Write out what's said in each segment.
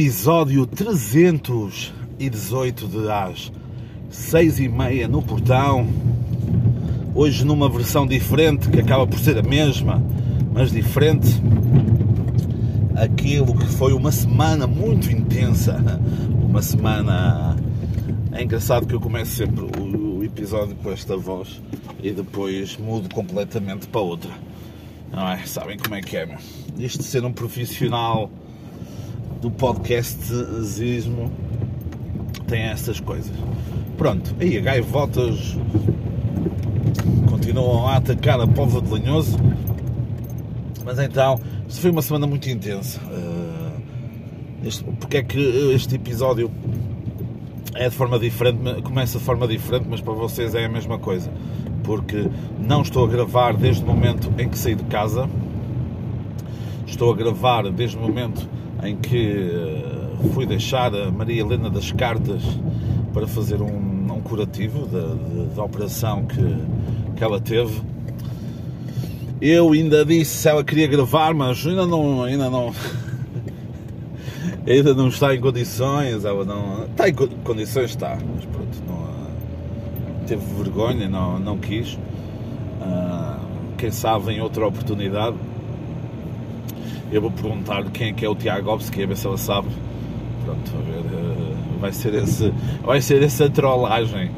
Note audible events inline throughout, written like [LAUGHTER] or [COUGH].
episódio 318 de às 6 e meia no portão. Hoje numa versão diferente, que acaba por ser a mesma, mas diferente. Aquilo que foi uma semana muito intensa, uma semana. É engraçado que eu começo sempre o episódio com esta voz e depois mudo completamente para outra. Não é? Sabem como é que é, meu? Isto de ser um profissional do podcastismo tem essas coisas. Pronto, aí a gaivotas continuam a atacar a povo de Lanhoso. Mas então, isto foi uma semana muito intensa. Uh, este, porque é que este episódio é de forma diferente, começa de forma diferente, mas para vocês é a mesma coisa. Porque não estou a gravar desde o momento em que saí de casa, estou a gravar desde o momento em que eh, fui deixar a Maria Helena das Cartas para fazer um, um curativo da, da operação que, que ela teve. Eu ainda disse se ela queria gravar, mas ainda não, ainda não, [LAUGHS] ainda não está em condições. Ela não está em condições, está, mas pronto, não, teve vergonha, não, não quis. Uh, quem sabe em outra oportunidade eu vou perguntar quem é que é o Tiago Obski, a ver se ela sabe. Pronto, a ver, eh, vai ser esse, vai ser essa trollagem.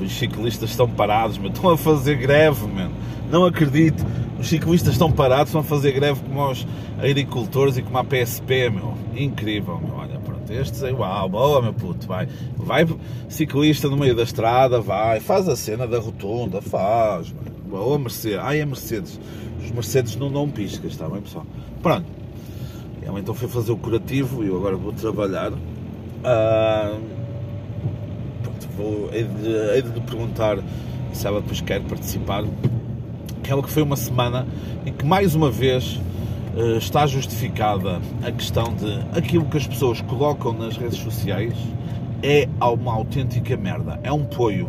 Os ciclistas estão parados, mas estão a fazer greve, mano. Não acredito. Os ciclistas estão parados, estão a fazer greve como os agricultores e como a PSP, meu. Incrível, meu. Olha, pronto, estes aí, uau, boa, meu puto, vai. Vai ciclista no meio da estrada, vai. Faz a cena da rotunda, faz, mano. Boa, Mercedes. Ai, é Mercedes. Os Mercedes não dão piscas, está bem, pessoal? Pronto. Ela então foi fazer o curativo e eu agora vou trabalhar. Uh, pronto, vou, hei de, hei de perguntar se ela depois quer participar. Aquela que foi uma semana em que mais uma vez uh, está justificada a questão de aquilo que as pessoas colocam nas redes sociais é uma autêntica merda. É um poio.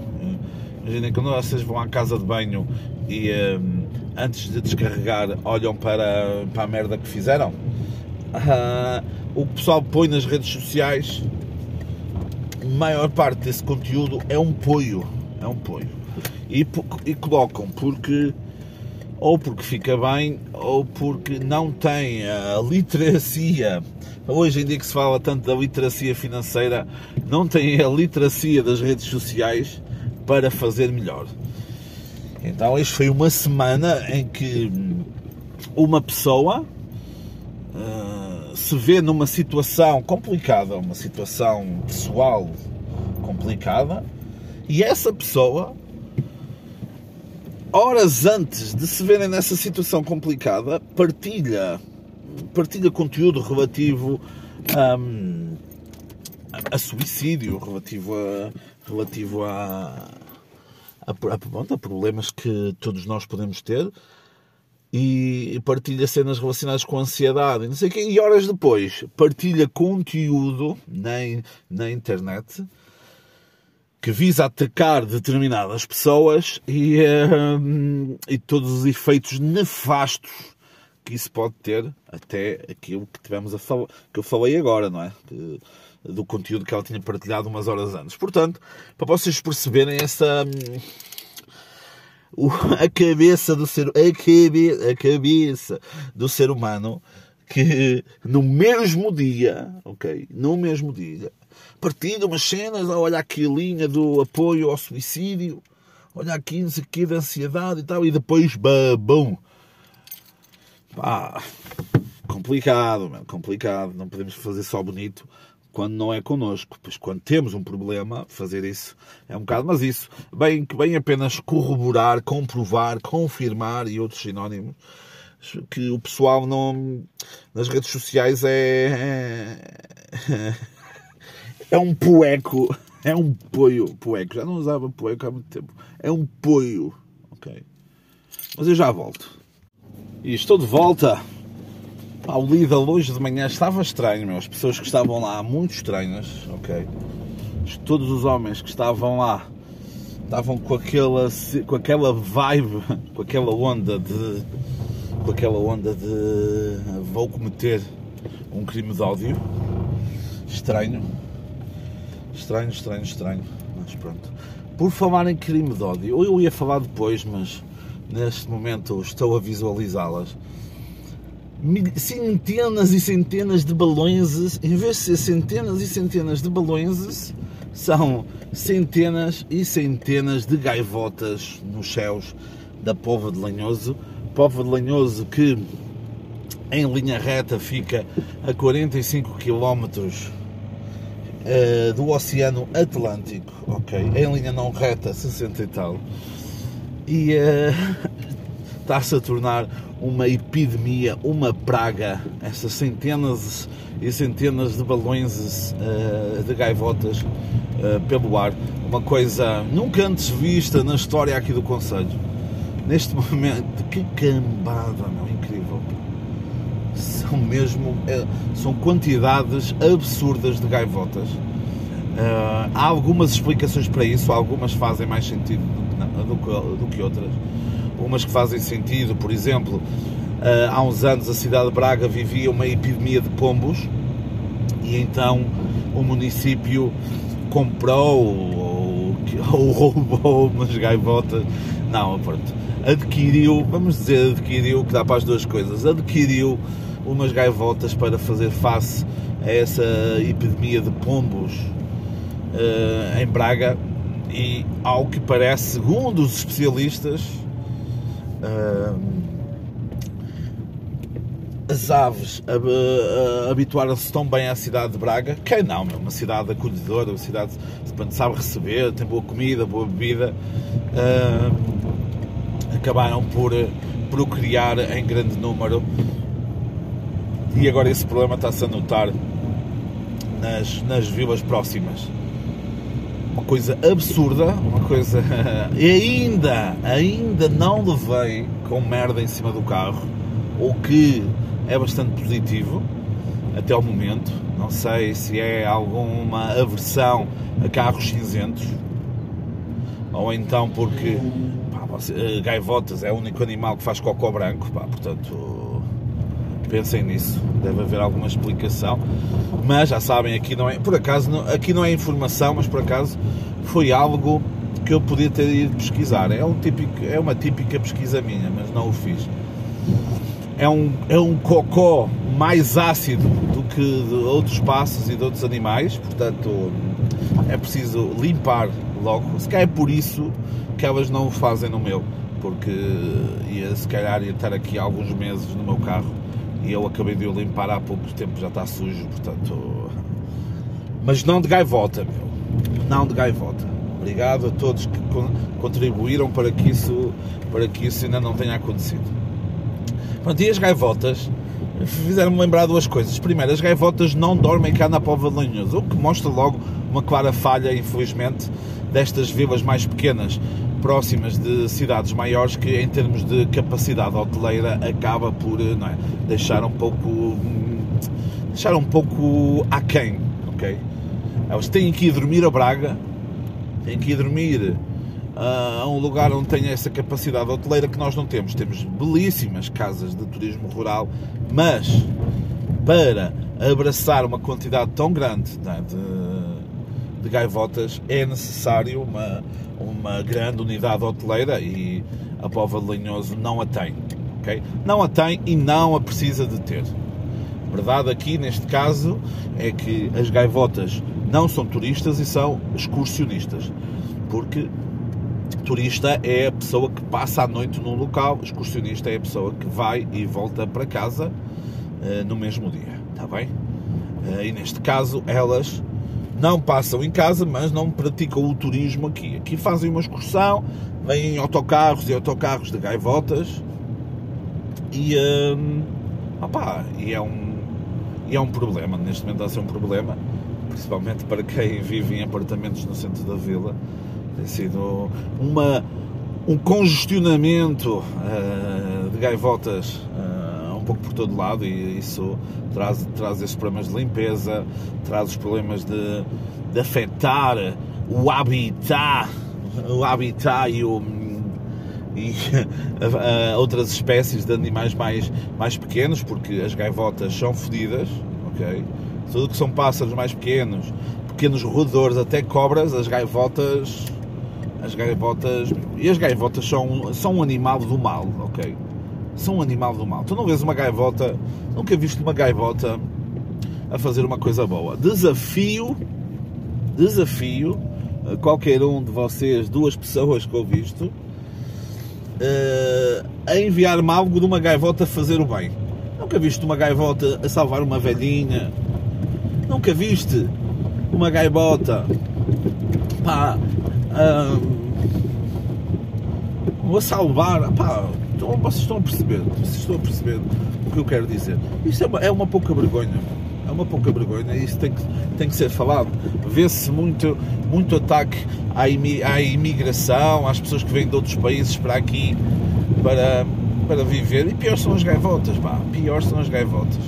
Imaginem quando vocês vão à casa de banho e. Uh, antes de descarregar, olham para, para a merda que fizeram. Uh, o que o pessoal põe nas redes sociais, maior parte desse conteúdo é um poio. É um poio. E, e colocam porque ou porque fica bem ou porque não tem a literacia. Hoje em dia que se fala tanto da literacia financeira, não tem a literacia das redes sociais para fazer melhor. Então, isto foi uma semana em que uma pessoa uh, se vê numa situação complicada, uma situação pessoal complicada, e essa pessoa, horas antes de se verem nessa situação complicada, partilha, partilha conteúdo relativo um, a, a suicídio, relativo a, relativo a a, a, a problemas que todos nós podemos ter e partilha cenas relacionadas com ansiedade, não sei quê, e horas depois partilha conteúdo na, na internet que visa atacar determinadas pessoas e, um, e todos os efeitos nefastos que isso pode ter, até aquilo que tivemos a falar, que eu falei agora, não é? Que, do conteúdo que ela tinha partilhado umas horas antes. Portanto, para vocês perceberem essa hum, a cabeça do ser a, cabe, a cabeça do ser humano que no mesmo dia, ok, no mesmo dia, partilha umas cenas, olha aqui a linha do apoio ao suicídio, olha aqui, não sei aqui, da ansiedade e tal, e depois, bum, pá, complicado, man, complicado, não podemos fazer só bonito quando não é connosco, pois quando temos um problema, fazer isso é um bocado, mas isso bem bem apenas corroborar, comprovar, confirmar e outros sinónimos que o pessoal não nas redes sociais é é, é um poeco, é um poio, poeco, já não usava poeco há muito tempo, é um poio, ok? Mas eu já volto. E estou de volta Pá, o Lidl hoje de manhã estava estranho, meu. As pessoas que estavam lá, muito estranhas, ok? Todos os homens que estavam lá estavam com aquela, com aquela vibe, [LAUGHS] com aquela onda de. com aquela onda de. vou cometer um crime de ódio, Estranho. Estranho, estranho, estranho. Mas pronto. Por falar em crime de ódio, eu ia falar depois, mas neste momento estou a visualizá-las. Centenas e centenas de balões, em vez de ser centenas e centenas de balões, são centenas e centenas de gaivotas nos céus da Pova de Lanhoso. Pova de Lanhoso que em linha reta fica a 45 km uh, do Oceano Atlântico, ok? Em linha não reta, 60 e tal. E uh, está-se a tornar uma epidemia, uma praga, essas centenas e centenas de balões uh, de gaivotas uh, pelo ar. Uma coisa nunca antes vista na história aqui do Conselho. Neste momento, que cambada, meu, incrível. São mesmo, uh, são quantidades absurdas de gaivotas. há algumas explicações para isso, algumas fazem mais sentido do que, do que outras umas que fazem sentido, por exemplo, eh, há uns anos a cidade de Braga vivia uma epidemia de pombos e então o município comprou ou, [LAUGHS] ou roubou umas gaivotas, não, pronto, adquiriu, vamos dizer adquiriu, que dá para as duas coisas, adquiriu umas gaivotas para fazer face a essa epidemia de pombos uh, em Braga e ao que parece, segundo os especialistas, as aves habituaram-se tão bem à cidade de Braga, quem não, meu, uma cidade acolhedora, uma cidade que sabe receber, tem boa comida, boa bebida, acabaram por procriar em grande número. E agora esse problema está-se a notar nas, nas vilas próximas uma coisa absurda, uma coisa. [LAUGHS] E ainda, ainda não levei com merda em cima do carro, o que é bastante positivo até ao momento. Não sei se é alguma aversão a carros cinzentos ou então porque pá, eh, gaivotas é o único animal que faz cocó branco, pá, portanto pensem nisso, deve haver alguma explicação. Mas já sabem, aqui não é, por acaso, aqui não é informação, mas por acaso foi algo que eu podia ter ido pesquisar. É, um típico, é uma típica pesquisa minha, mas não o fiz. É um, é um cocó mais ácido do que de outros passos e de outros animais, portanto é preciso limpar logo. Se calhar é por isso que elas não o fazem no meu, porque ia se calhar ia estar aqui alguns meses no meu carro e eu acabei de o limpar há pouco tempo, já está sujo, portanto. Mas não de gaivota, meu. Não de gaivota. Obrigado a todos que contribuíram para que isso, para que isso ainda não tenha acontecido. Pronto, e as gaivotas fizeram-me lembrar duas coisas. Primeiro, as gaivotas não dormem cá na Pova de Lanhoso, o que mostra logo uma clara falha, infelizmente, destas vilas mais pequenas próximas de cidades maiores que em termos de capacidade hoteleira acaba por eh, é, deixar um pouco deixar um pouco aquém, ok? Elas têm que ir dormir a Braga, têm que ir dormir uh, a um lugar onde tenha essa capacidade hoteleira que nós não temos. Temos belíssimas casas de turismo rural, mas para abraçar uma quantidade tão grande é, de, de gaivotas é necessário uma uma grande unidade hoteleira e a Pova de Linhoso não a tem. Okay? Não a tem e não a precisa de ter. A verdade aqui, neste caso, é que as gaivotas não são turistas e são excursionistas. Porque turista é a pessoa que passa a noite num local, excursionista é a pessoa que vai e volta para casa uh, no mesmo dia. Está bem? Uh, e neste caso, elas não passam em casa, mas não praticam o turismo aqui. Aqui fazem uma excursão, vêm autocarros e autocarros de gaivotas e, hum, e, é um, e é um problema. Neste momento está a ser um problema, principalmente para quem vive em apartamentos no centro da vila. Tem sido uma, um congestionamento uh, de gaivotas. Um pouco por todo lado e isso traz, traz esses problemas de limpeza, traz os problemas de, de afetar o habitat, o habitat e, o, e [LAUGHS] a, a outras espécies de animais mais, mais pequenos, porque as gaivotas são fedidas, ok? tudo que são pássaros mais pequenos, pequenos roedores, até cobras, as gaivotas. As gaivotas. E as gaivotas são, são um animal do mal, ok? São um animal do mal. Tu não vês uma gaivota, nunca viste uma gaivota a fazer uma coisa boa. Desafio, desafio qualquer um de vocês, duas pessoas que eu visto, uh, a enviar-me algo de uma gaivota a fazer o bem. Nunca viste uma gaivota a salvar uma velhinha? Nunca viste uma gaivota pá, um, a salvar? Pá, vocês estão a perceber? Vocês estão a perceber o que eu quero dizer? Isso é uma, é uma pouca vergonha. É uma pouca vergonha. Isso tem que, tem que ser falado. Vê-se muito, muito ataque à, imigração, às pessoas que vêm de outros países para aqui para, para viver. E pior são as gaivotas, pá. Pior são as gaivotas.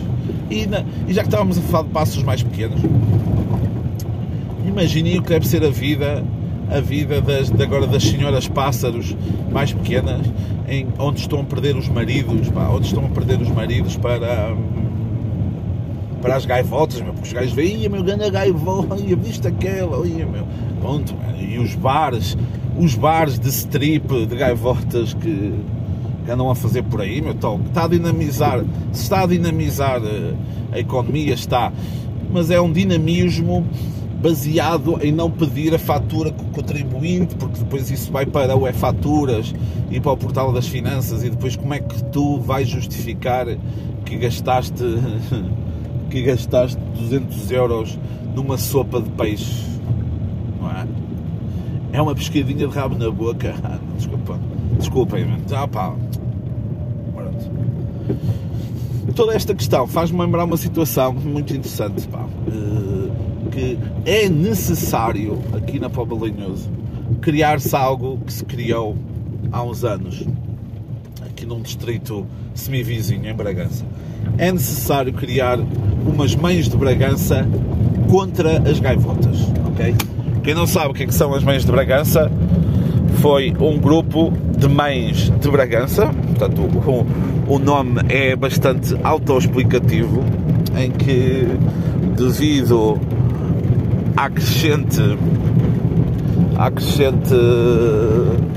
E, na, e já que estávamos a falar de passos mais pequenos, imaginem o que deve ser a vida a vida das, agora das senhoras pássaros mais pequenas, em, onde estão a perder os maridos, pá, onde estão a perder os maridos para, para as gaivotas, meu, porque os gajos veem, ia meu, grande gaivota, ia viste aquela, ia meu, pronto, e os bares, os bares de strip de gaivotas que andam a fazer por aí, meu, está, está a dinamizar, se está a dinamizar eh, a economia, está, mas é um dinamismo baseado em não pedir a fatura com o contribuinte, porque depois isso vai para o e-faturas e para o portal das finanças e depois como é que tu vais justificar que gastaste [LAUGHS] que gastaste 200 euros numa sopa de peixe, não é? É uma pescadinha de rabo na boca. [LAUGHS] Desculpa, desculpem, ah, pá. Pronto. Toda esta questão faz-me lembrar uma situação muito interessante, pá. Que é necessário aqui na Póvoa Linhoso criar-se algo que se criou há uns anos aqui num distrito semivizinho em Bragança. É necessário criar umas mães de Bragança contra as gaivotas, ok? Quem não sabe o que, é que são as mães de Bragança foi um grupo de mães de Bragança, portanto o, o nome é bastante autoexplicativo, em que devido à crescente. À crescente.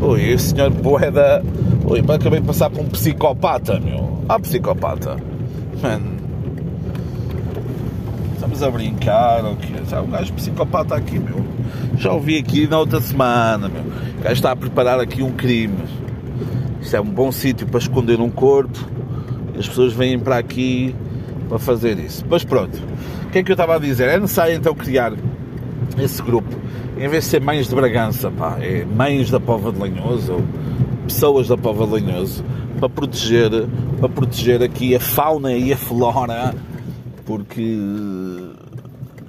Ui, esse senhor poeda. Ui, acabei de passar por um psicopata, meu. Ah, psicopata. Estamos a brincar, ou quê? Já um gajo psicopata aqui, meu. Já ouvi aqui na outra semana, meu. O gajo está a preparar aqui um crime. Isto é um bom sítio para esconder um corpo. As pessoas vêm para aqui para fazer isso. Mas pronto. O que é que eu estava a dizer? É necessário então criar esse grupo, em vez de ser mães de Bragança, pá, é mães da Pova de Lanhoso, ou pessoas da Pova de Lanhoso, para proteger, para proteger aqui a fauna e a flora, porque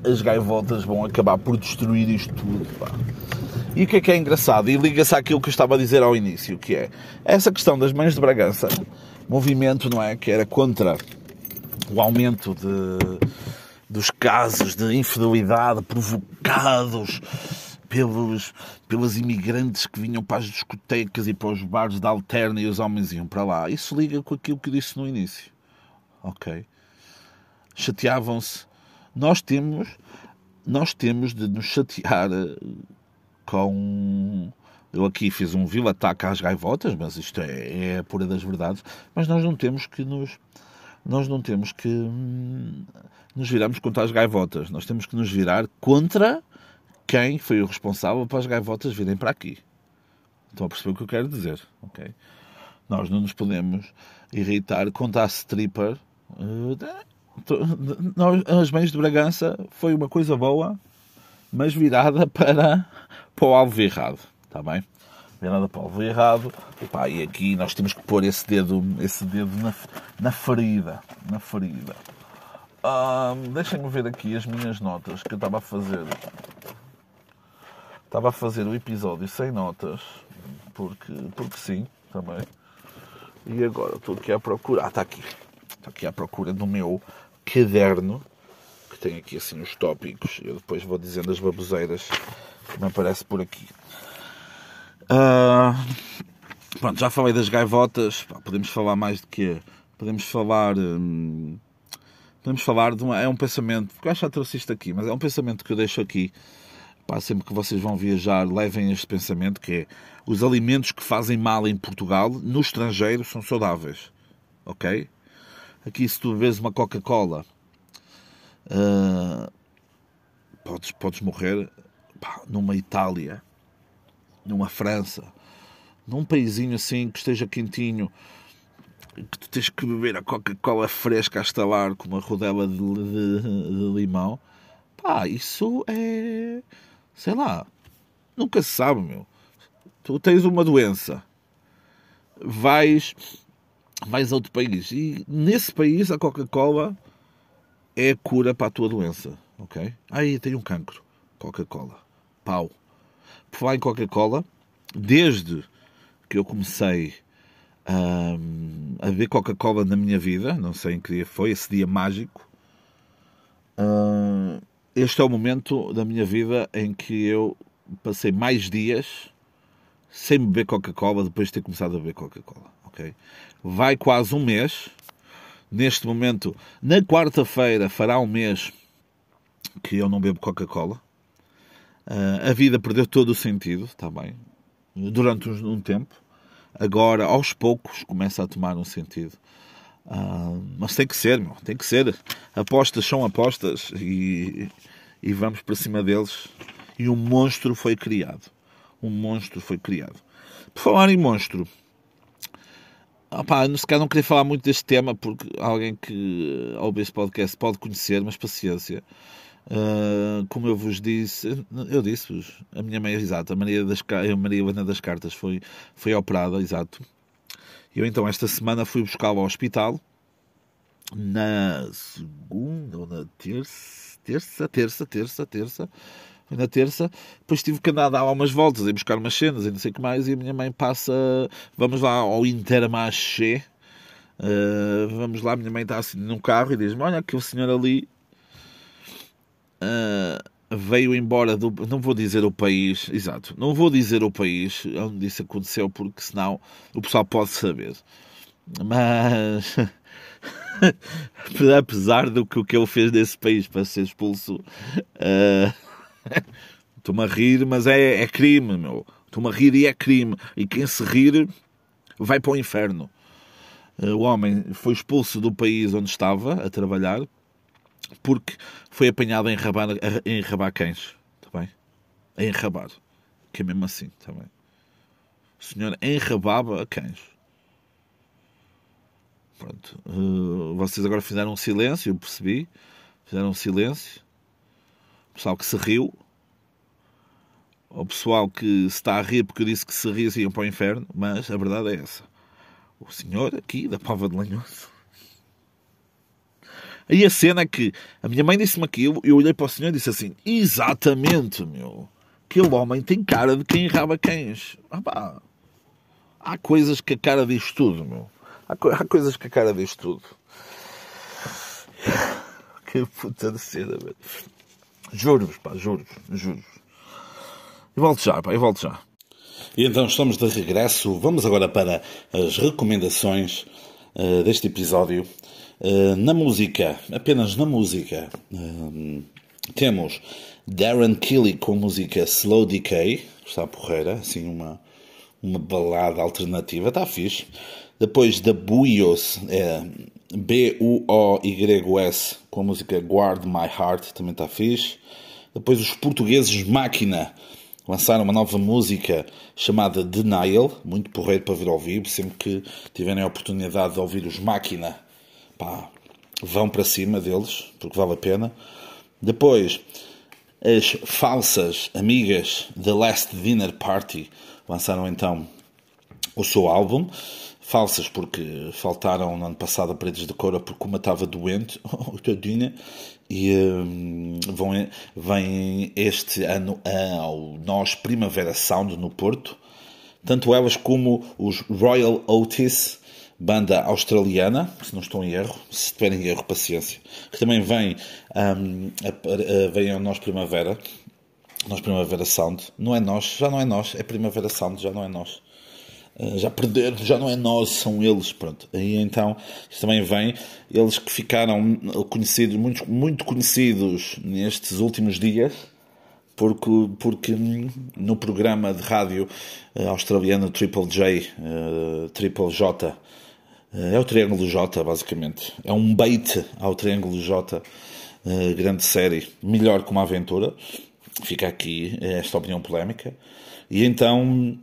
as gaivotas vão acabar por destruir isto tudo, pá. E o que é que é engraçado? E liga-se àquilo que eu estava a dizer ao início, que é essa questão das mães de Bragança, movimento, não é? Que era contra o aumento de dos casos de infidelidade provocados pelos, pelos imigrantes que vinham para as discotecas e para os bares de alterna e os homens iam para lá. Isso liga com aquilo que disse no início. Ok? Chateavam-se. Nós temos, nós temos de nos chatear eh, com. Eu aqui fiz um vil ataque às gaivotas, mas isto é, é a pura das verdades. Mas nós não temos que nos nós não temos que hum, nos virarmos contra as gaivotas. Nós temos que nos virar contra quem foi o responsável para as gaivotas virem para aqui. Estão a perceber o que eu quero dizer? ok? Nós não nos podemos irritar contra a stripper. Nós, as mães de Bragança foi uma coisa boa, mas virada [LAUGHS] para, para o alvo errado. Está bem? Nada para o errado. Epá, e aqui nós temos que pôr esse dedo, esse dedo na, na ferida. Na ferida. Deixem-me ver aqui as minhas notas que eu estava a fazer. Estava a fazer o episódio sem notas, porque, porque sim, também. E agora estou aqui à procura. Ah, está aqui. Estou aqui à procura do meu caderno, que tem aqui assim os tópicos. Eu depois vou dizendo as baboseiras que me aparece por aqui. Uh, pronto, já falei das gaivotas. podemos falar mais de quê? Podemos falar. Hum, podemos falar de é um pensamento, porque eu acho que isto aqui, mas é um pensamento que eu deixo aqui, pá, sempre que vocês vão viajar, levem este pensamento, que é, os alimentos que fazem mal em Portugal, no estrangeiro, são saudáveis, ok? Aqui se tu bebes uma Coca-Cola, uh, podes, podes morrer pá, numa Itália, numa França, num paísinho assim que esteja quentinho, que tu tens que beber a Coca-Cola fresca a estalar com uma rodela de, de, de, limão, pá, isso é. sei lá, nunca se sabe, meu. Tu tens uma doença, vais, vais a outro país e nesse país a Coca-Cola é a cura para a tua doença, ok? Aí tem um cancro, Coca-Cola, pau. Por falar em Coca-Cola, desde que eu comecei um, a ver Coca-Cola na minha vida, não sei em que dia foi, esse dia mágico. Este é o momento da minha vida em que eu passei mais dias sem beber Coca-Cola depois de ter começado a beber Coca-Cola. Okay? Vai quase um mês. Neste momento, na quarta-feira, fará um mês que eu não bebo Coca-Cola. Uh, a vida perdeu todo o sentido, está bem, durante um, um tempo agora aos poucos começa a tomar um sentido. Uh, mas tem que ser, meu, tem que ser. Apostas são apostas e, e vamos para cima deles. E um monstro foi criado. Um monstro foi criado. Por falar em monstro, opá, se calhar não queria falar muito deste tema porque alguém que ouve este podcast pode conhecer, mas paciência. Uh, como eu vos disse, eu disse-vos, a minha mãe, exato, a Maria, das, a Maria Helena das Cartas foi, foi operada, exato. Eu então esta semana fui buscá-la ao hospital, na segunda ou na terça, terça, terça, terça, terça, foi na terça, depois tive que andar a dar umas voltas e buscar umas cenas e não sei o que mais, e a minha mãe passa, vamos lá ao Intermarché, uh, vamos lá, a minha mãe está assim num carro e diz-me, olha que o senhor ali uh, veio embora do. Não vou dizer o país, exato, não vou dizer o país onde isso aconteceu, porque senão o pessoal pode saber. Mas. [LAUGHS] apesar do que o que ele fez nesse país para ser expulso, uh, [LAUGHS] estou-me a rir, mas é, é crime, meu. Estou-me a rir e é crime. E quem se rir vai para o inferno. Uh, o homem foi expulso do país onde estava a trabalhar porque foi apanhado a enrabar, a enrabar cães. Está bem? A enrabar. Que é mesmo assim. Está bem? O senhor enrabava cães. Pronto. Uh, vocês agora fizeram um silêncio, eu percebi. Fizeram um silêncio. O pessoal que se riu. O pessoal que se está a rir porque eu disse que se ria iam para o inferno. Mas a verdade é essa. O senhor aqui da Pova de Lanhoso Aí a cena é que a minha mãe disse-me aquilo, eu olhei para o senhor e disse assim: Exatamente, meu. Aquele homem tem cara de quem raba cães. Ah, pá. Há coisas que a cara diz tudo, meu. Há, co há coisas que a cara diz tudo. [SIGHS] Que puta de cena, velho. Juro-vos, pá, juro-vos, juro-vos. E volto já, pá, e volto já. E então estamos de regresso. Vamos agora para as recomendações uh, deste episódio. Eh, na música, apenas na música, uh, temos Darren Kelly com a música Slow Decay, está porreira, assim uma, uma balada alternativa, está fixe. Depois da Buios, é, B-U-O-Y-S, com a música Guard My Heart, também está fixe. Depois os portugueses Máquina, lançaram uma nova música chamada Denial, muito porreiro para vir ao vivo, sempre que tiverem a oportunidade de ouvir os Máquina pá, vão para cima deles, porque vale a pena. Depois, as falsas amigas The Last Dinner Party lançaram então o seu álbum. Falsas porque faltaram no ano passado a Paredes de Cora porque uma estava doente, [LAUGHS] tadinha, e um, vão, vem este ano ao Nós Primavera Sound no Porto. Tanto elas como os Royal Otis banda australiana, se não estou em erro, se tiverem erro, paciência, que também vem, um, a, a, vem ao Nós Primavera, Nós Primavera Sound, não é nós, já não é nós, é Primavera Sound, já não é nós. Uh, já perderam, já não é nós, são eles, pronto. E então, também vem, eles que ficaram conhecidos, muito, muito conhecidos nestes últimos dias, porque, porque no programa de rádio uh, australiano Triple J, uh, Triple J, é o Triângulo J, basicamente. É um bait ao Triângulo J, grande série, melhor que uma aventura. Fica aqui esta opinião polémica. E então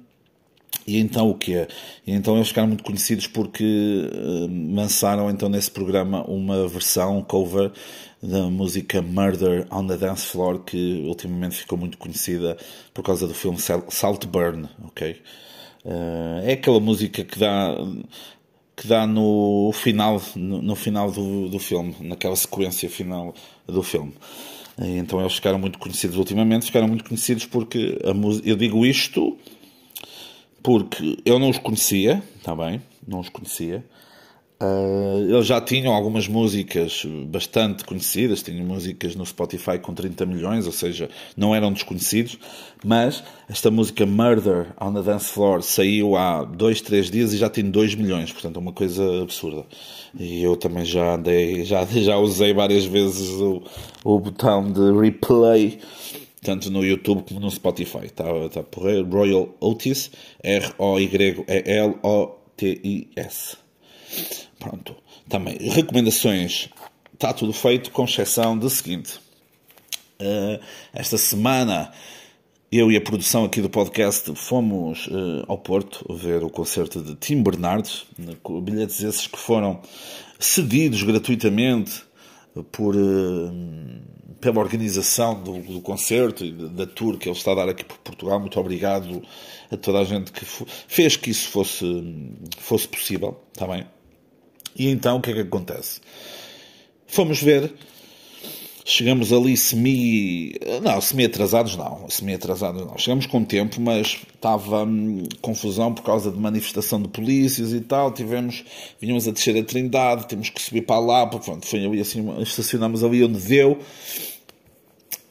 e então o quê? E então eles ficaram muito conhecidos porque uh, lançaram então nesse programa uma versão cover da música Murder on the Dance Floor que ultimamente ficou muito conhecida por causa do filme Saltburn, ok? Uh, é aquela música que dá que dá no final no, no final do, do filme, naquela sequência final do filme. Então eles ficaram muito conhecidos ultimamente, ficaram muito conhecidos porque a eu digo isto porque eu não os conhecia, está bem, não os conhecia. Uh, eles já tinham algumas músicas bastante conhecidas, tinham músicas no Spotify com 30 milhões, ou seja, não eram desconhecidos, mas esta música Murder on the Dance Floor saiu há 2, 3 dias e já tem 2 milhões, portanto é uma coisa absurda. E eu também já andei, já, já usei várias vezes o, o botão de replay tanto no YouTube como no Spotify. Está tá por Royal Otis, R-O-Y-L-O-T-I-S. Pronto. Também, recomendações. Está tudo feito, com exceção do seguinte. Uh, esta semana, eu e a produção aqui do podcast fomos uh, ao Porto ver o concerto de Tim Bernardes, bilhetes esses que foram cedidos gratuitamente por uh, pela organização do, do, concerto e da tour que ele está a dar aqui por Portugal. Muito obrigado a toda a gente que fez que isso fosse, fosse possível, está bem? E então o que é que acontece? Fomos ver, chegamos ali semi. Não, semi-atrasados não, semi-atrasados não. Chegamos com tempo, mas estava hum, confusão por causa de manifestação de polícias e tal. Tivemos, vinhamos a descer a Trindade, temos que subir para lá, pronto, foi ali assim, estacionamos ali onde deu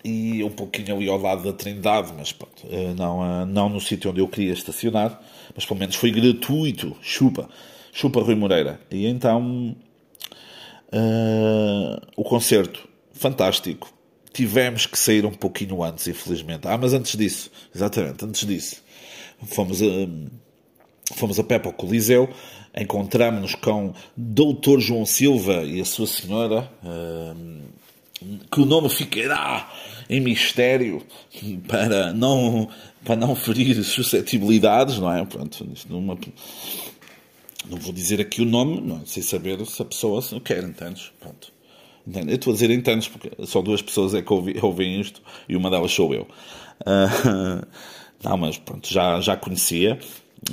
e um pouquinho ali ao lado da Trindade, mas pronto, eh, não, eh, não no sítio onde eu queria estacionar, mas pelo menos foi gratuito, chupa, chupa Rui Moreira. E então uh, o concerto, fantástico. Tivemos que sair um pouquinho antes, infelizmente. Ah, mas antes disso, exatamente, antes disso, fomos a, fomos a pé para o Coliseu, encontramos-nos com Doutor João Silva e a sua senhora. Uh, que o nome ficará em mistério para não, para não ferir suscetibilidades, não é? Pronto, numa, não vou dizer aqui o nome, não, é? sem saber se a pessoa se quer, entendes? Pronto. Eu estou a dizer entendes porque só duas pessoas é que ouvem, ouvem isto e uma delas sou eu. Uh, [LAUGHS] não, mas pronto, já, já conhecia,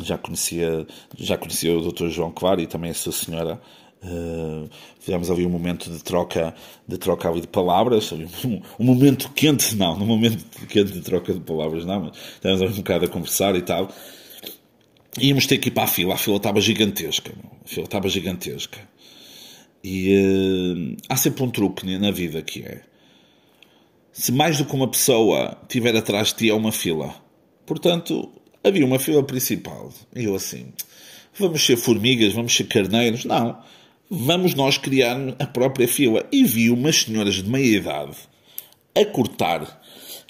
já conhecia, já conhecia o Dr. João Claro e também a sua senhora Uh, fizemos ali um momento de troca de troca ali de palavras um, um, momento quente não um momento quente de troca de palavras não mas estávamos um bocado a conversar e tal íamos ter que ir para a fila. A fila estava gigantesca a fila estava gigantesca. E uh, há sempre um truque na vida que é se mais do que uma pessoa tiver atrás de ti é uma fila. Portanto havia uma fila principal. E eu assim vamos ser formigas vamos ser carneiros? Não. Vamos nós criar a própria fila. E vi umas senhoras de meia idade a cortar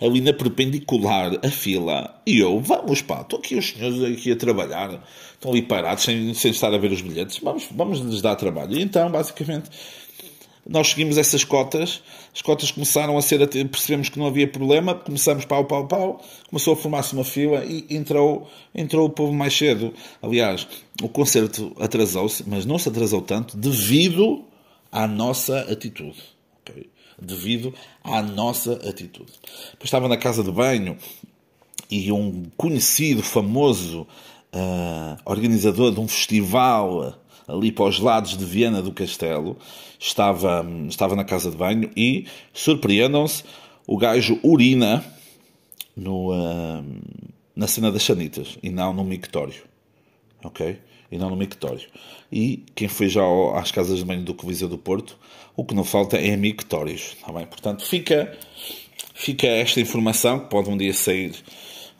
ali na perpendicular a fila. E eu, vamos pá, estão aqui os senhores aqui a trabalhar, estão ali parados sem, sem estar a ver os bilhetes, vamos, vamos lhes dar trabalho. E então, basicamente, nós seguimos essas cotas, as cotas começaram a ser, percebemos que não havia problema, começamos pau, pau, pau, começou a formar-se uma fila e entrou, entrou o povo mais cedo. Aliás, o concerto atrasou-se, mas não se atrasou tanto devido à nossa atitude. Okay? Devido à nossa atitude. Depois estava na casa de banho e um conhecido, famoso uh, organizador de um festival ali para os lados de Viena do Castelo, estava, estava na casa de banho e, surpreendam-se, o gajo urina no, uh, na cena das sanitas e não no mictório. Ok? E não no mictório. E quem foi já às casas de banho do Coviseu do Porto, o que não falta é mictórios. Tá bem? Portanto, fica, fica esta informação que pode um dia sair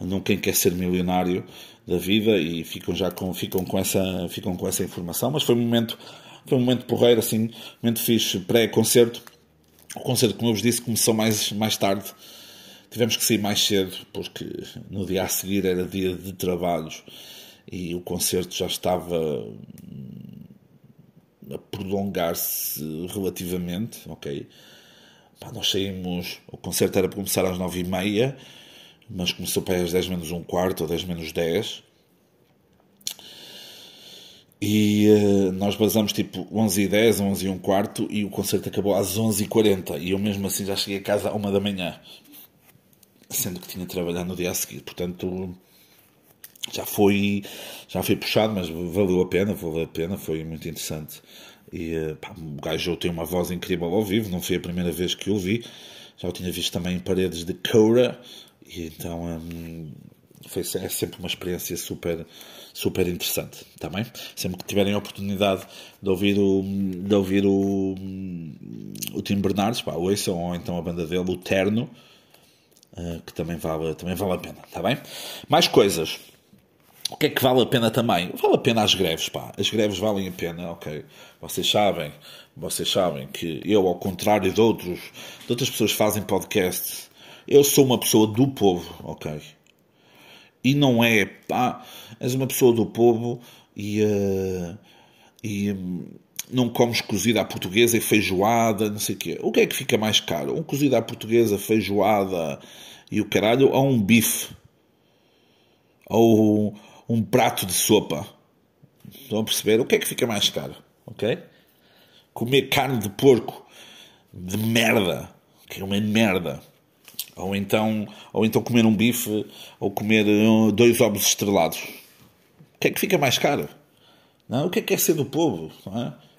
num quem quer ser milionário da vida e ficam já com, ficam com, essa, ficam com essa informação. Mas foi um momento, foi um momento porreiro, assim, um momento fixe pré-concerto. O concerto, como eu vos disse, começou mais, mais tarde. Tivemos que sair mais cedo, porque no dia a seguir era dia de trabalhos e o concerto já estava a prolongar-se relativamente, ok? Pá, nós saímos, o concerto era para começar às nove e meia, mas começou para às 10 menos um quarto ou 10 menos 10. E uh, nós basamos tipo 11 e 10, 11 e um quarto e o concerto acabou às 11 e 40 e eu mesmo assim já cheguei a casa à uma da manhã, sendo que tinha de trabalhar no dia a seguir. Portanto, já foi, já foi puxado, mas valeu a pena, valeu a pena, foi muito interessante. E eh, pá, o gajo tem uma voz incrível ao vivo, não foi a primeira vez que o vi, já o tinha visto também em paredes de Cora, e então hum, foi, é sempre uma experiência super, super interessante, tá bem? Sempre que tiverem a oportunidade de ouvir o, de ouvir o, o Tim Bernardes, pá, ouçam, ou então a banda dele, o Terno, uh, que também vale, também vale a pena, tá bem? Mais coisas. O que é que vale a pena também? Vale a pena as greves, pá. As greves valem a pena, ok. Vocês sabem, vocês sabem que eu, ao contrário de outros, de outras pessoas que fazem podcast, eu sou uma pessoa do povo, ok. E não é, pá, és uma pessoa do povo e, uh, e um, não comes cozida à portuguesa e feijoada, não sei o quê. O que é que fica mais caro? Um cozido à portuguesa, feijoada e o caralho, ou um bife? Ou um prato de sopa. Estão a perceber? O que é que fica mais caro? Ok? Comer carne de porco de merda, que é uma merda. Ou então, ou então comer um bife ou comer uh, dois ovos estrelados. O que é que fica mais caro? Não? O que é que é ser do povo?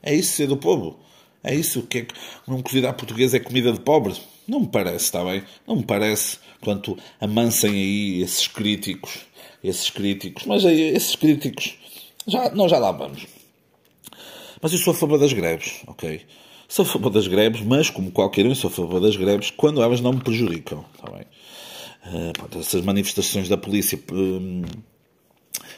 É? é? isso ser do povo. É isso que é um cozido à portuguesa é comida de pobres. Não me parece, está bem? Não me parece. Portanto, amansem aí esses críticos esses críticos, mas esses críticos, já, nós já lá vamos. Mas eu sou a favor das greves, ok? Sou a favor das greves, mas como qualquer um, sou a favor das greves quando elas não me prejudicam, está bem? Uh, essas manifestações da polícia um,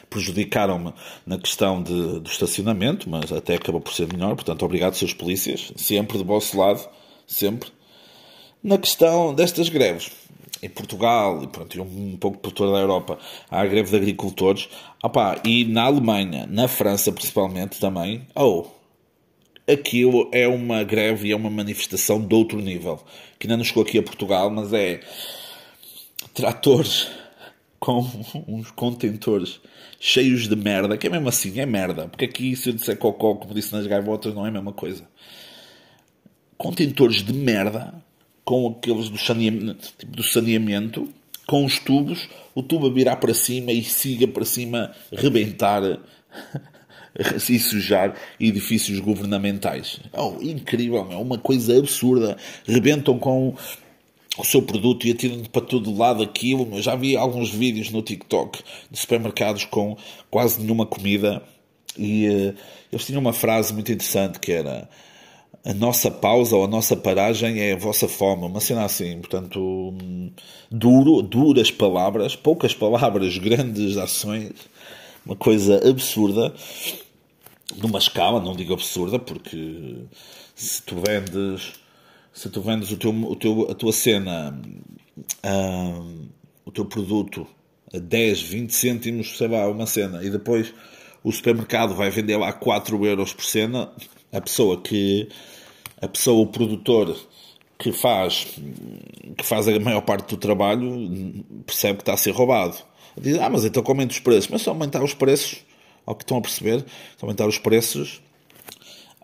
prejudicaram-me na questão de, do estacionamento, mas até acabou por ser melhor, portanto, obrigado, seus polícias, sempre do vosso lado, sempre. Na questão destas greves, em Portugal e, pronto, um pouco por toda a Europa há a greve de agricultores Opa, e na Alemanha, na França principalmente também, oh, aquilo é uma greve e é uma manifestação de outro nível que ainda não chegou aqui a Portugal, mas é tratores [LAUGHS] com uns contentores cheios de merda, que é mesmo assim, é merda, porque aqui se eu disser cocó, como disse nas gaivotas, não é a mesma coisa. Contentores de merda com aqueles do saneamento, tipo, do saneamento, com os tubos, o tubo a virar para cima e siga para cima rebentar [LAUGHS] e sujar edifícios governamentais. Oh, incrível, é uma coisa absurda. Rebentam com o seu produto e atiram para todo lado aquilo. Eu já vi alguns vídeos no TikTok de supermercados com quase nenhuma comida e uh, eles tinham uma frase muito interessante que era a nossa pausa ou a nossa paragem é a vossa fome, uma cena assim, portanto, duro, duras palavras, poucas palavras, [LAUGHS] grandes ações, uma coisa absurda, numa escala, não digo absurda, porque se tu vendes, se tu vendes o teu, o teu, a tua cena, o teu produto a 10, 20 cêntimos, sei lá, uma cena, e depois o supermercado vai vender lá 4 euros por cena, a pessoa que a pessoa, o produtor que faz, que faz a maior parte do trabalho percebe que está a ser roubado. Diz, ah, mas então aumente os preços. Mas se aumentar os preços, ao que estão a perceber, se aumentar os preços,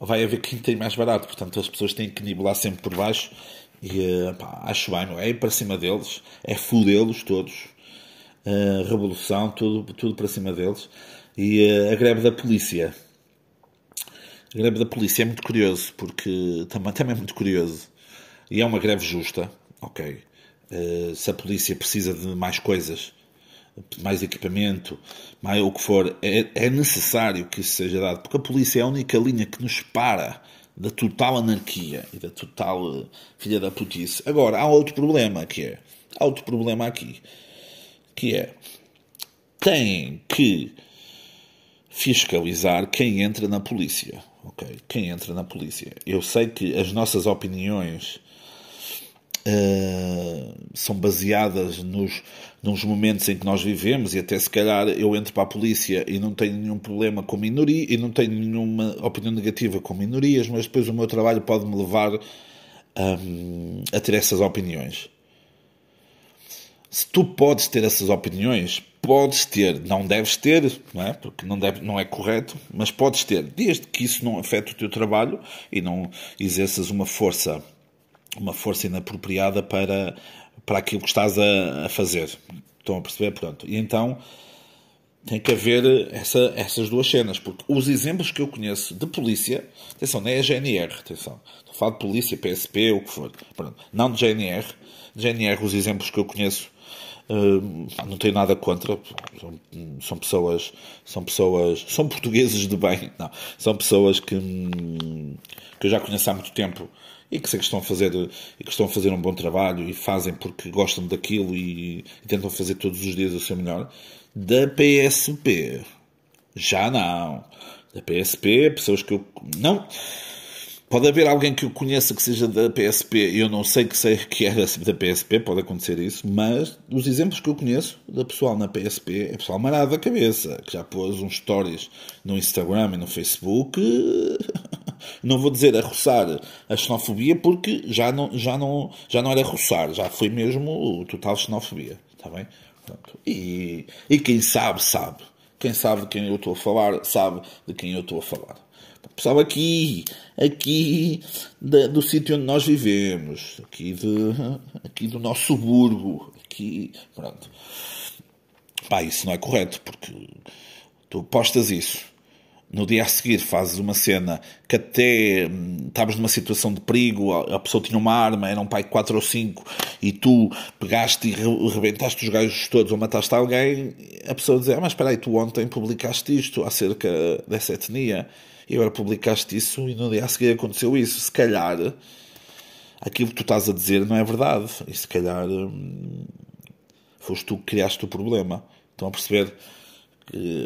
vai haver quem tem mais barato. Portanto, as pessoas têm que nivelar sempre por baixo. E eh, pá, acho bem, não é? Ir para cima deles, é fudê-los todos. Uh, revolução, tudo, tudo para cima deles. E uh, a greve da polícia greve da polícia é muito curioso, porque também, também é muito curioso. E é uma greve justa, ok. Uh, se a polícia precisa de mais coisas, mais equipamento, mais o que for, é, é necessário que isso seja dado, porque a polícia é a única linha que nos para da total anarquia e da total uh, filha da putice. Agora, há outro problema que é, há outro problema aqui, que é tem que fiscalizar quem entra na polícia. Ok? Quem entra na polícia. Eu sei que as nossas opiniões uh, são baseadas nos, nos momentos em que nós vivemos e até se calhar eu entro para a polícia e não tenho nenhum problema com minoria e não tenho nenhuma opinião negativa com minorias, mas depois o meu trabalho pode me levar um, a ter essas opiniões. Se tu podes ter essas opiniões, podes ter, não deves ter, não é? porque não, deve, não é correto, mas podes ter, desde que isso não afete o teu trabalho e não exerças uma força, uma força inapropriada para, para aquilo que estás a, a fazer. Estão a perceber? Pronto. E então tem que haver essa, essas duas cenas, porque os exemplos que eu conheço de polícia, atenção, não é a GNR, atenção, estou a falar de polícia, PSP, o que for, pronto, não de GNR, de GNR, os exemplos que eu conheço não tenho nada contra, são, são, pessoas, são pessoas, são portugueses de bem, não, são pessoas que, que eu já conheço há muito tempo e que sei que estão a fazer e que estão a fazer um bom trabalho e fazem porque gostam daquilo e, e tentam fazer todos os dias o seu melhor. Da PSP, já não. Da PSP, pessoas que eu não Pode haver alguém que eu conheça que seja da PSP e eu não sei que sei que é da PSP, pode acontecer isso, mas os exemplos que eu conheço da pessoal na PSP é pessoal marado da cabeça, que já pôs uns stories no Instagram e no Facebook, [LAUGHS] não vou dizer a roçar a xenofobia porque já não, já não, já não era roçar, já foi mesmo total xenofobia, está bem? Pronto. E, e quem sabe, sabe. Quem sabe de quem eu estou a falar, sabe de quem eu estou a falar. Pessoal aqui, aqui da, do sítio onde nós vivemos, aqui, de, aqui do nosso subúrbio, aqui, pronto. Pá, isso não é correto, porque tu postas isso, no dia a seguir fazes uma cena que até hum, estavas numa situação de perigo, a, pessoa tinha uma arma, era um pai de 4 ou 5, e tu pegaste e rebentaste os gajos todos ou mataste alguém, a pessoa diz, ah, mas espera aí, tu ontem publicaste isto acerca dessa etnia e agora publicaste isso e no dia a seguir aconteceu isso. Se calhar aquilo que tu estás a dizer não é verdade. E se calhar hum, foste tu que criaste o problema. Estão a perceber?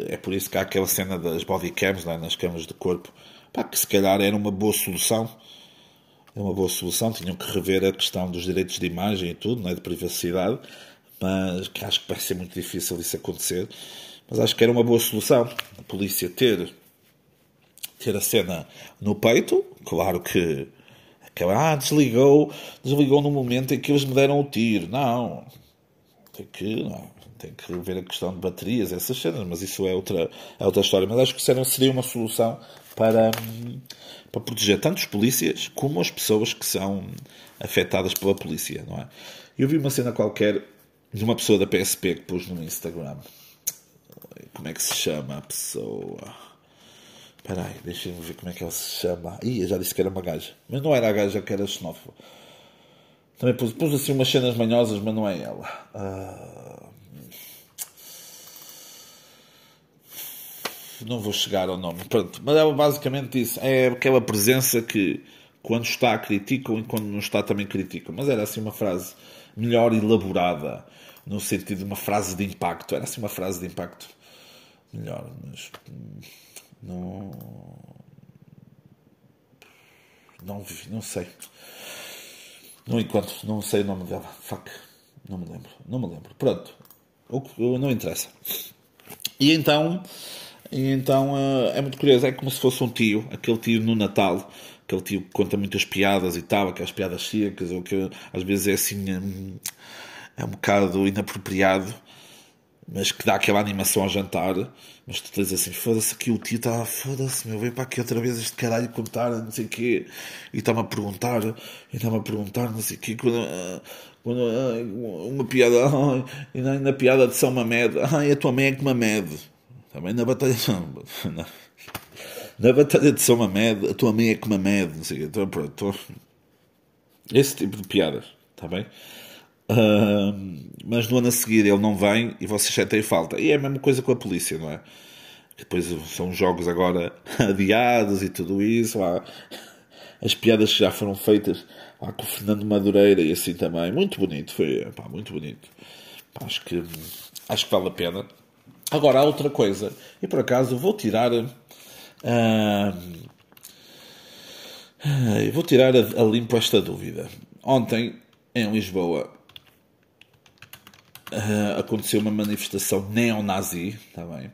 É por isso que há aquela cena das bodycams é? nas câmaras de corpo. Pá, que se calhar era uma boa solução. É uma boa solução. Tinham que rever a questão dos direitos de imagem e tudo, não é? de privacidade. Mas que acho que vai ser muito difícil isso acontecer. Mas acho que era uma boa solução. A polícia ter ter a cena no peito, claro que ah, desligou, desligou no momento em que eles me deram o tiro. Não, tem que, não, tem que ver a questão de baterias, essas cenas, mas isso é outra, é outra história. Mas acho que isso seria uma solução para, para proteger tanto os polícias como as pessoas que são afetadas pela polícia, não é? Eu vi uma cena qualquer de uma pessoa da PSP que pôs no Instagram. Como é que se chama a pessoa? Espera aí, deixa-me ver como é que ela se chama. Ih, eu já disse que era uma gaja. Mas não era a gaja que era xenófoba. Também pus, pus assim umas cenas manhosas, mas não é ela. Uh... Não vou chegar ao nome. Pronto. Mas ela basicamente disse: é aquela presença que quando está criticam e quando não está também criticam. Mas era assim uma frase melhor elaborada, no sentido de uma frase de impacto. Era assim uma frase de impacto melhor, mas hum, não. Não não sei. Não encontro, não sei o nome dela. Fuck. Não me lembro. Não me lembro. Pronto. O que não interessa. E então. E então uh, é muito curioso. É como se fosse um tio. Aquele tio no Natal. Aquele tio que conta muitas piadas e tal. Aquelas piadas secas. Ou que às vezes é assim. Um, é um bocado inapropriado mas que dá aquela animação ao jantar, mas tu tens assim, foda-se aqui o tio está, foda-se, meu, vem para aqui outra vez este caralho contar, não sei o quê, e está-me a perguntar, e está-me a perguntar, não sei o quê, quando, ah, quando ah, uma piada, e na, piada de São Mamed, ai, a tua mãe é que Mamed, também na batalha, na, batalha de São Mamed, a tua mãe é que Mamed, não sei o quê, então, pronto, esse tipo de piadas, está bem? Mas no ano a seguir ele não vem e vocês sentem falta. E é a mesma coisa com a polícia, não é? Depois são jogos agora [LAUGHS] adiados e tudo isso. As piadas que já foram feitas há com o Fernando Madureira e assim também. Muito bonito, foi pá, muito bonito. Pá, acho que acho que vale a pena. Agora, há outra coisa, e por acaso vou tirar. Uh, vou tirar a, a, limpo esta dúvida. Ontem, em Lisboa, uh, aconteceu uma manifestação neonazi, está bem?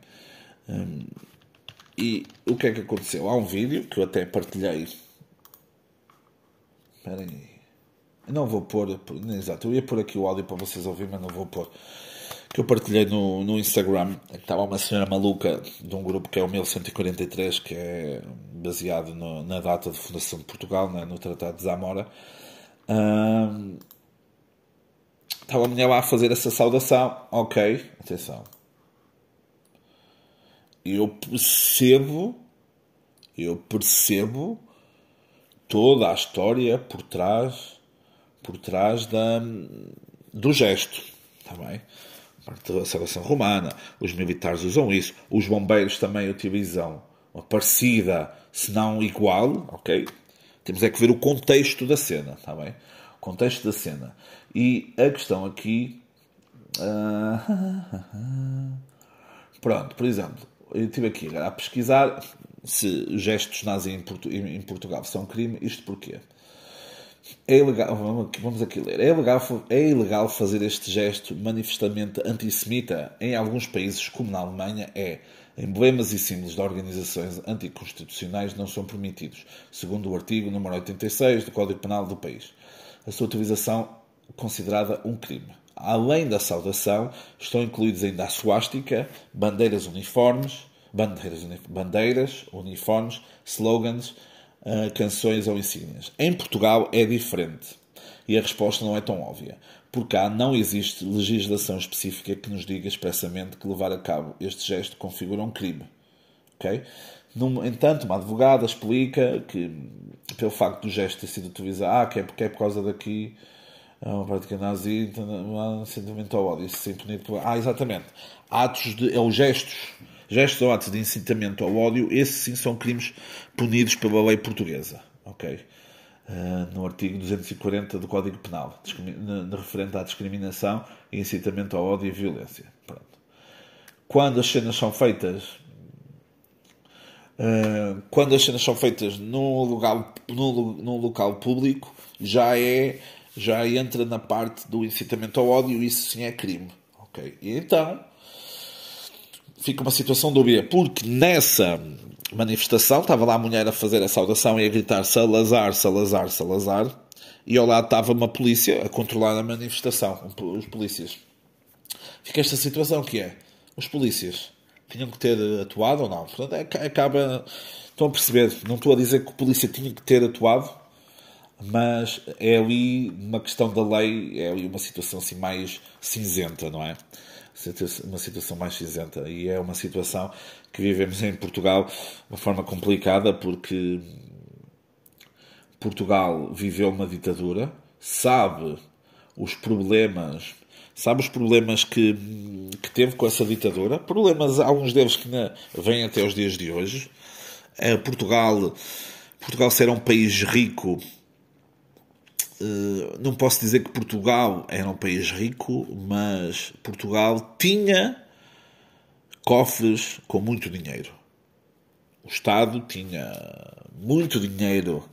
Um, e o que é que aconteceu? Há um vídeo que eu até partilhei. Espera aí. Não vou pôr. Exato, eu ia pôr aqui o áudio para vocês ouvirem, mas não vou pôr que eu partilhei no, no Instagram. Estava uma senhora maluca de um grupo que é o 1143, que é baseado no, na data de fundação de Portugal, né, no Tratado de Zamora. Um, estava a mulher lá a fazer essa saudação. Ok, atenção. Eu percebo, eu percebo toda a história por trás, por trás da, do gesto. Está bem? da salvação romana, os militares usam isso, os bombeiros também utilizam uma parecida, se não igual, ok? Temos é que ver o contexto da cena, está bem? Contexto da cena. E a questão aqui. Uh... [LAUGHS] Pronto, por exemplo, eu estive aqui a pesquisar se gestos nazis em, Portugal são crime. Isto porquê? É ilegal, vamos aqui ler. É ilegal, é ilegal fazer este gesto manifestamente antissemita em alguns países, como na Alemanha, é. Emblemas e símbolos de organizações anticonstitucionais não são permitidos, segundo o artigo número 86 do Código Penal do país. A sua utilização considerada um crime. Além da saudação, estão incluídos ainda a suástica, bandeiras uniformes, bandeiras, bandeiras uniformes, slogans, uh, canções ou insígnias. Em Portugal é diferente e a resposta não é tão óbvia. Por cá não existe legislação específica que nos diga expressamente que levar a cabo este gesto configura um crime. No entanto, uma advogada explica que, pelo facto do gesto ter sido utilizado, ah, que é porque é por causa daqui, é uma prática nazi, sentimento ao ódio, isso é por... Ah, exatamente. Atos de. É os gestos Gestos ou atos de incitamento ao ódio, esses sim são crimes punidos pela lei portuguesa. Ok? Uh, no artigo 240 do Código Penal, na, na referente à discriminação incitamento ao ódio e violência. Pronto. Quando as cenas são feitas uh, quando as cenas são feitas num local, num, num local público, já é já entra na parte do incitamento ao ódio, isso sim é crime. Ok? E então, fica uma situação dúbia, porque nessa manifestação estava lá a mulher a fazer a saudação e a gritar Salazar, Salazar, Salazar, e ao lado estava uma polícia a controlar a manifestação, os polícias. Fica esta situação que é, os polícias tinham que ter atuado ou não? Portanto, é, acaba, estão a perceber, não estou a dizer que a polícia tinha que ter atuado, mas é ali uma questão da lei, é ali uma situação assim mais cinzenta, não é? uma situação mais cinzenta. E é uma situação que vivemos em Portugal de uma forma complicada, porque Portugal viveu uma ditadura, sabe os problemas, sabe os problemas que, que teve com essa ditadura, problemas, alguns deles que vêm até os dias de hoje. É, Portugal, Portugal ser um país rico eh, não posso dizer que Portugal era um país rico, mas Portugal tinha cofres com muito dinheiro. O Estado tinha muito dinheiro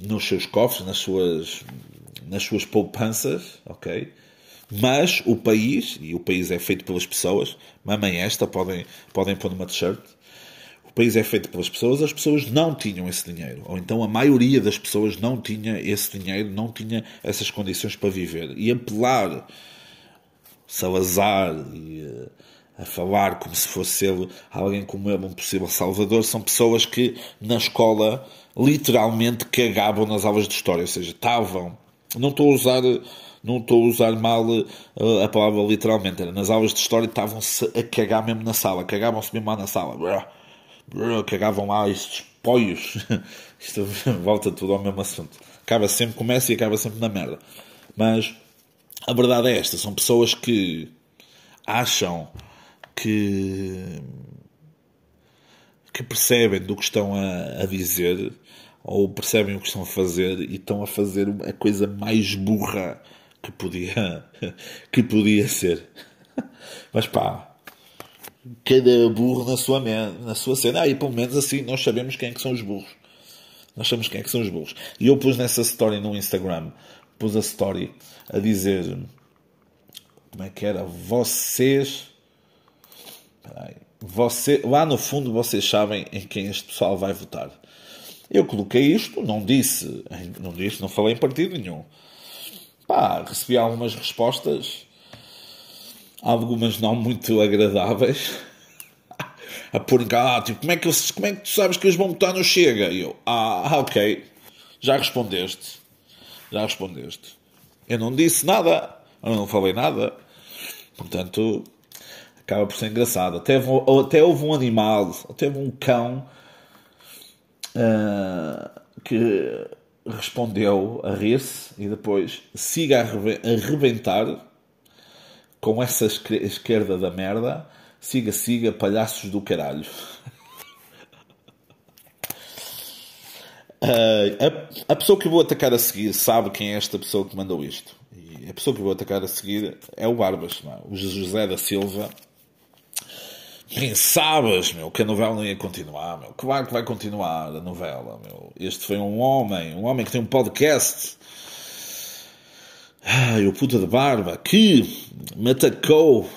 nos seus cofres, nas suas, nas suas poupanças, ok? Mas o país, e o país é feito pelas pessoas, mamãe esta, podem, podem pôr numa t-shirt, o país é feito pelas pessoas, as pessoas não tinham esse dinheiro. Ou então a maioria das pessoas não tinha esse dinheiro, não tinha essas condições para viver. E apelar Salazar e uh, a falar como se fosse ele, alguém como ele, um possível salvador, são pessoas que na escola literalmente cagavam nas aulas de história. Ou seja, estavam. Não estou a usar não estou a usar mal uh, a palavra literalmente, era nas aulas de história estavam-se a cagar mesmo na sala, cagavam-se mesmo lá na sala cagavam lá estes poios. [LAUGHS] Isto volta tudo ao mesmo assunto. Acaba sempre, começa e acaba sempre na merda. Mas a verdade é esta: são pessoas que acham que, que percebem do que estão a, a dizer ou percebem o que estão a fazer e estão a fazer a coisa mais burra que podia, que podia ser. Mas pá, cada burro na sua, na sua cena. Aí, pelo menos assim, nós sabemos quem é que são os burros. Nós sabemos quem é que são os burros. E eu pus nessa story no Instagram, pus a story a dizer como é que era? Vocês. Peraí, você, lá no fundo vocês sabem em quem este pessoal vai votar. Eu coloquei isto, não disse, não disse, não falei em partido nenhum. Pá, recebi algumas respostas, algumas não muito agradáveis, [LAUGHS] a pôr cá, tipo, como é, que, como é que tu sabes que eles vão votar no Chega? E eu, ah, ok, já respondeste, já respondeste. Eu não disse nada, eu não falei nada, portanto, acaba por ser engraçado. Até, até houve um animal, até houve um cão uh, que respondeu a rir-se e depois siga a arrebentar com essa esquerda da merda. Siga, siga, palhaços do caralho. Uh, [LAUGHS] a, a, pessoa que vou atacar a seguir sabe quem é esta pessoa que mandou isto. E a pessoa que vou atacar a seguir é o Barbas? É? o José da Silva Pensavas, meu, que a novela não ia continuar, meu. Claro que vai continuar a novela, meu. Este foi um homem, um homem que tem um podcast. Ai, o puta de barba, que me atacou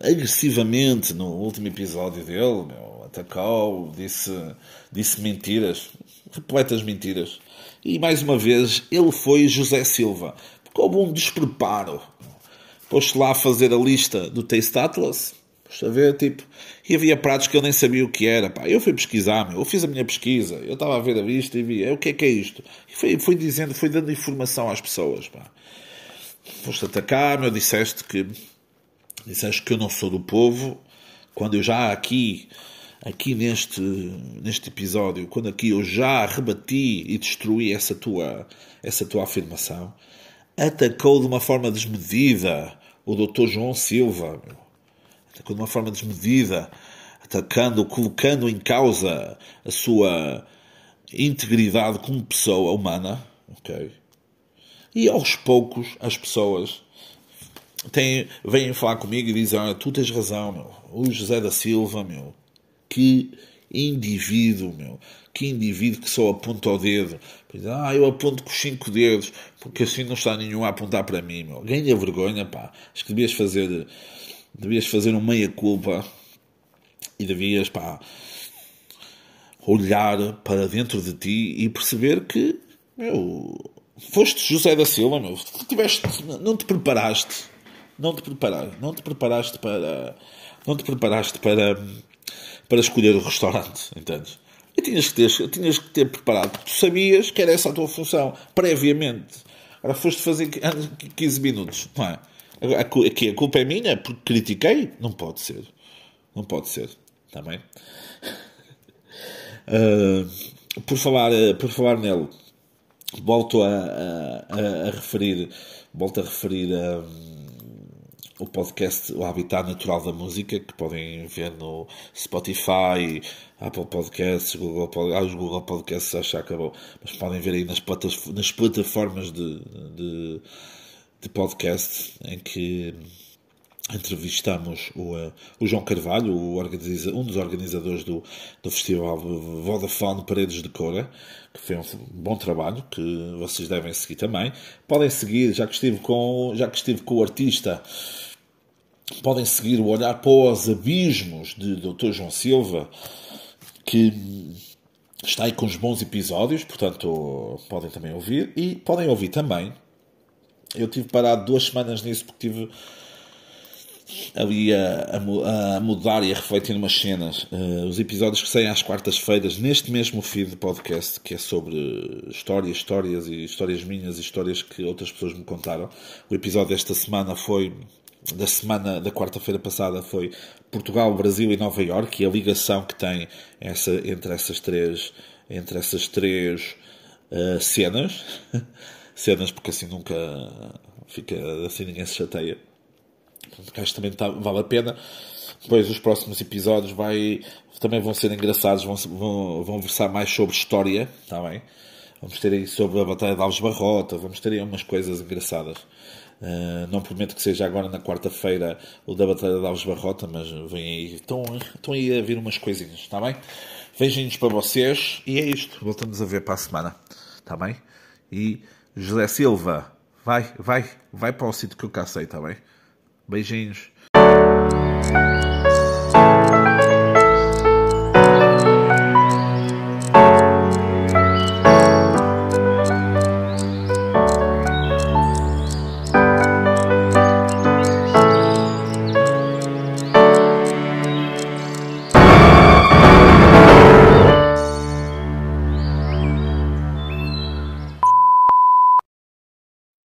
agressivamente no último episódio dele, meu. Atacou, disse, disse mentiras, repletas mentiras. E mais uma vez, ele foi José Silva. Porque houve um despreparo. Pôs-se lá a fazer a lista do Taste Atlas Estás a ver? Tipo, e havia pratos que eu nem sabia o que era. Pá. Eu fui pesquisar, meu. eu fiz a minha pesquisa, eu estava a ver a lista e vi é, o que é que é isto. E fui, fui dizendo, fui dando informação às pessoas. Foste atacar, meu, disseste que disseste que eu não sou do povo, quando eu já aqui, aqui neste, neste episódio, quando aqui eu já rebati e destruí essa tua, essa tua afirmação, atacou de uma forma desmedida o Dr. João Silva, meu de uma forma desmedida, atacando, colocando em causa a sua integridade como pessoa humana, ok? E aos poucos as pessoas têm, vêm falar comigo e dizem: ah, tu tens razão, meu. O José da Silva, meu, que indivíduo, meu, que indivíduo que só aponta ao dedo. Ah, eu aponto com os cinco dedos, porque assim não está nenhum a apontar para mim, meu. Ganha vergonha, pá. Acho que devias fazer devias fazer um meia-culpa e devias, pá, olhar para dentro de ti e perceber que, meu, foste José da Silva, meu, tiveste, não te preparaste, não te preparaste, não te preparaste para, não te preparaste para, para escolher o restaurante, entendes? E tinhas que, ter, tinhas que ter preparado. Tu sabias que era essa a tua função, previamente. Agora foste fazer 15 minutos, não é? Aqui a culpa é minha porque critiquei? Não pode ser. Não pode ser. Está bem? Uh, [LAUGHS] por, falar, por falar nele, volto a, a, a referir, volto a referir um, o podcast O Habitat Natural da Música, que podem ver no Spotify, Apple Podcasts, Google ah, Google Podcasts acho que acabou, mas podem ver aí nas, nas plataformas de, de de podcast em que entrevistamos o, uh, o João Carvalho, o organiza, um dos organizadores do, do festival Vodafone Paredes de Cora, que foi um bom trabalho que vocês devem seguir também. Podem seguir, já que estive com, já que estive com o artista, podem seguir o Olhar para os Abismos de Dr. João Silva, que está aí com os bons episódios, portanto podem também ouvir e podem ouvir também eu tive parado duas semanas nisso porque tive ali a, a, a mudar e a refletir umas cenas. Uh, os episódios que saem às quartas-feiras, neste mesmo feed de podcast, que é sobre histórias, histórias e histórias minhas e histórias que outras pessoas me contaram. O episódio desta semana foi. Da semana da quarta-feira passada foi Portugal, Brasil e Nova Iorque e a ligação que tem essa, entre essas três, entre essas três uh, cenas. [LAUGHS] cenas, porque assim nunca fica, assim ninguém se chateia. Porque acho que também tá, vale a pena. Depois os próximos episódios vai, também vão ser engraçados, vão, vão, vão versar mais sobre história, tá também. Vamos ter aí sobre a Batalha de Alves Barrota, vamos ter aí umas coisas engraçadas. Uh, não prometo que seja agora na quarta-feira o da Batalha de Alves Barrota, mas vem aí. Estão, estão aí a vir umas coisinhas, está bem? Beijinhos para vocês e é isto. Voltamos a ver para a semana, está bem? E José Silva, vai, vai, vai para o sítio que eu cacei, está bem? Beijinhos.